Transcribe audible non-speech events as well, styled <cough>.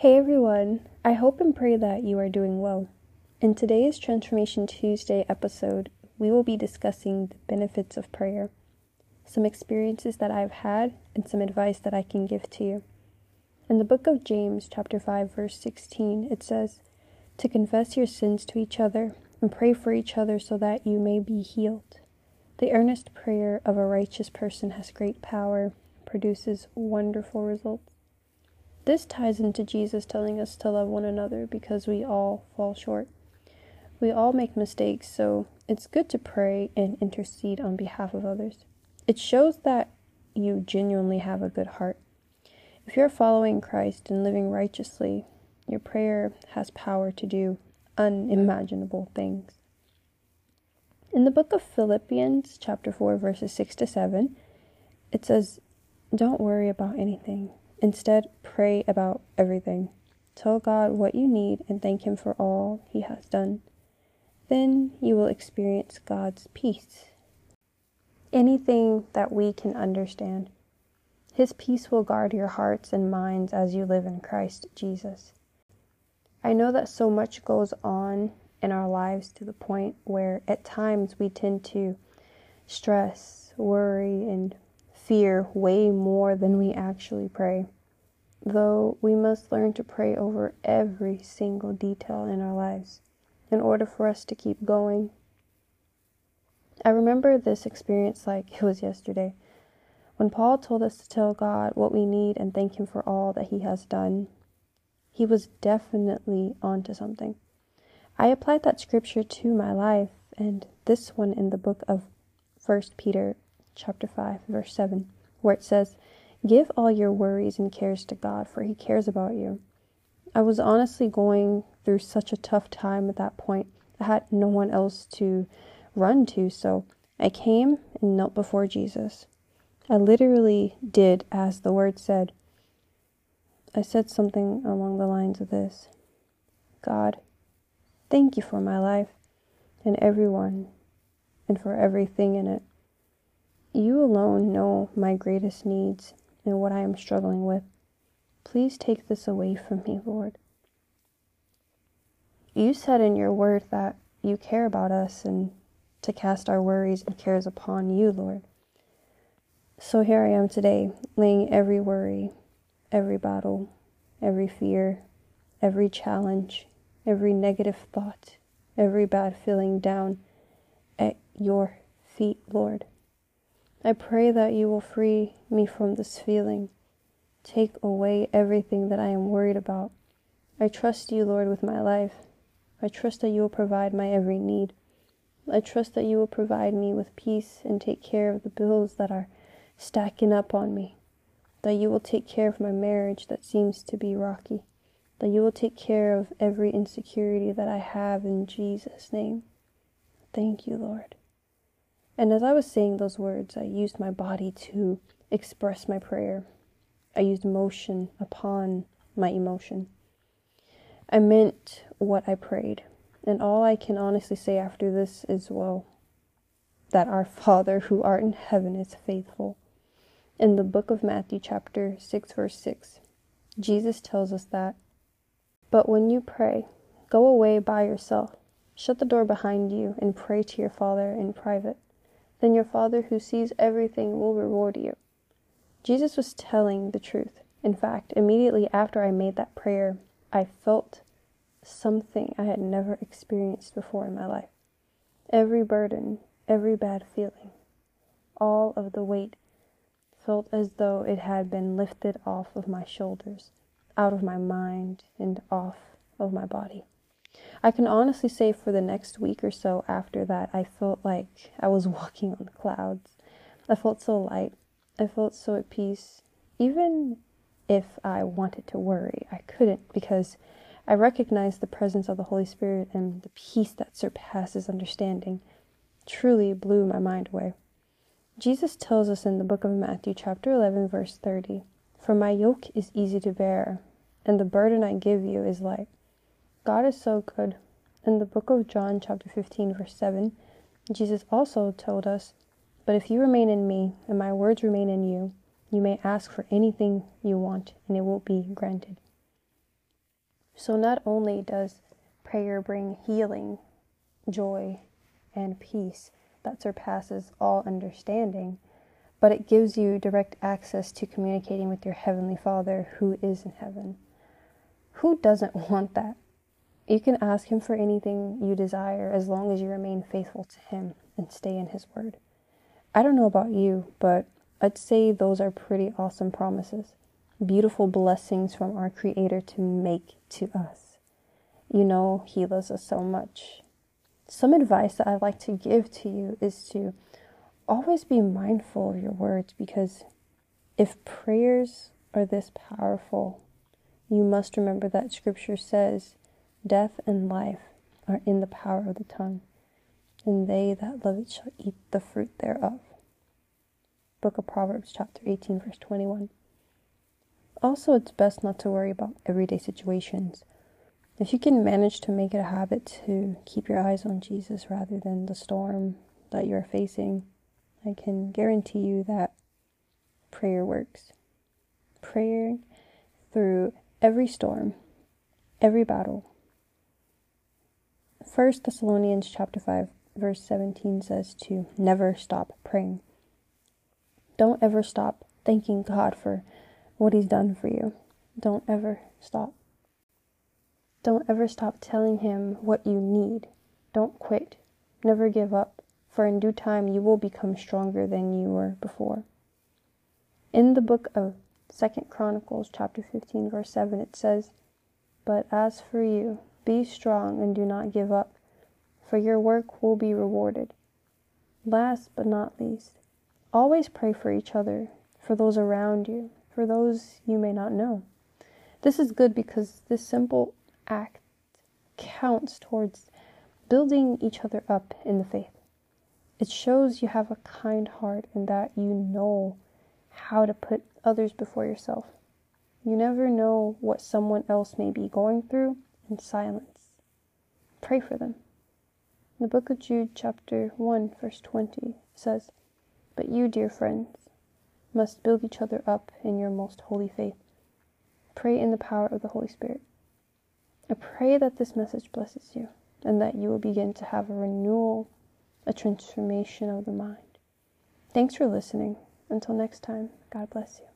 Hey everyone, I hope and pray that you are doing well. In today's Transformation Tuesday episode, we will be discussing the benefits of prayer, some experiences that I've had, and some advice that I can give to you. In the book of James, chapter 5, verse 16, it says, To confess your sins to each other and pray for each other so that you may be healed. The earnest prayer of a righteous person has great power, produces wonderful results. This ties into Jesus telling us to love one another because we all fall short. We all make mistakes, so it's good to pray and intercede on behalf of others. It shows that you genuinely have a good heart. If you're following Christ and living righteously, your prayer has power to do unimaginable things. In the book of Philippians, chapter 4, verses 6 to 7, it says, Don't worry about anything. Instead, pray about everything. Tell God what you need and thank Him for all He has done. Then you will experience God's peace. Anything that we can understand. His peace will guard your hearts and minds as you live in Christ Jesus. I know that so much goes on in our lives to the point where at times we tend to stress, worry, and fear way more than we actually pray. Though we must learn to pray over every single detail in our lives in order for us to keep going. I remember this experience like it was yesterday. When Paul told us to tell God what we need and thank Him for all that He has done, he was definitely onto something. I applied that scripture to my life and this one in the book of 1 Peter chapter 5 verse 7 where it says, "Give all your worries and cares to God for he cares about you." I was honestly going through such a tough time at that point. I had no one else to run to, so I came and knelt before Jesus. I literally did as the word said. I said something along the lines of this God, thank you for my life and everyone and for everything in it. You alone know my greatest needs and what I am struggling with. Please take this away from me, Lord. You said in your word that you care about us and to cast our worries and cares upon you, Lord. So here I am today, laying every worry, every battle, every fear, every challenge, every negative thought, every bad feeling down at your feet, Lord. I pray that you will free me from this feeling. Take away everything that I am worried about. I trust you, Lord, with my life. I trust that you will provide my every need. I trust that you will provide me with peace and take care of the bills that are stacking up on me that you will take care of my marriage that seems to be rocky, that you will take care of every insecurity that I have in Jesus' name. Thank you, Lord. And as I was saying those words, I used my body to express my prayer. I used motion upon my emotion. I meant what I prayed. And all I can honestly say after this is, well, that our Father who art in heaven is faithful in the book of Matthew, chapter 6, verse 6, Jesus tells us that, But when you pray, go away by yourself, shut the door behind you, and pray to your Father in private. Then your Father who sees everything will reward you. Jesus was telling the truth. In fact, immediately after I made that prayer, I felt something I had never experienced before in my life. Every burden, every bad feeling, all of the weight felt as though it had been lifted off of my shoulders, out of my mind, and off of my body. I can honestly say for the next week or so after that, I felt like I was <laughs> walking on clouds. I felt so light. I felt so at peace. Even if I wanted to worry, I couldn't because I recognized the presence of the Holy Spirit and the peace that surpasses understanding truly blew my mind away. Jesus tells us in the book of Matthew, chapter 11, verse 30 For my yoke is easy to bear, and the burden I give you is light. God is so good. In the book of John, chapter 15, verse 7, Jesus also told us, But if you remain in me, and my words remain in you, you may ask for anything you want, and it will be granted. So, not only does prayer bring healing, joy, and peace that surpasses all understanding, but it gives you direct access to communicating with your Heavenly Father who is in heaven. Who doesn't want that? You can ask Him for anything you desire as long as you remain faithful to Him and stay in His Word. I don't know about you, but I'd say those are pretty awesome promises. Beautiful blessings from our Creator to make to us. You know, He loves us so much. Some advice that I'd like to give to you is to always be mindful of your words because if prayers are this powerful, you must remember that Scripture says, Death and life are in the power of the tongue, and they that love it shall eat the fruit thereof. Book of Proverbs, chapter 18, verse 21. Also, it's best not to worry about everyday situations. If you can manage to make it a habit to keep your eyes on Jesus rather than the storm that you're facing, I can guarantee you that prayer works. Prayer through every storm, every battle. 1 Thessalonians chapter 5 verse 17 says to never stop praying. Don't ever stop thanking God for what he's done for you. Don't ever stop. Don't ever stop telling him what you need. Don't quit. Never give up for in due time you will become stronger than you were before. In the book of Second Chronicles chapter 15 verse 7 it says, "But as for you, be strong and do not give up, for your work will be rewarded." Last but not least, always pray for each other, for those around you, for those you may not know. This is good because this simple act counts towards building each other up in the faith. It shows you have a kind heart and that you know how to put others before yourself. You never know what someone else may be going through in silence. Pray for them. The book of Jude, chapter 1, verse 20, says, But you, dear friends, must build each other up in your most holy faith. Pray in the power of the Holy Spirit. I pray that this message blesses you and that you will begin to have a renewal a transformation of the mind. Thanks for listening. Until next time, God bless you.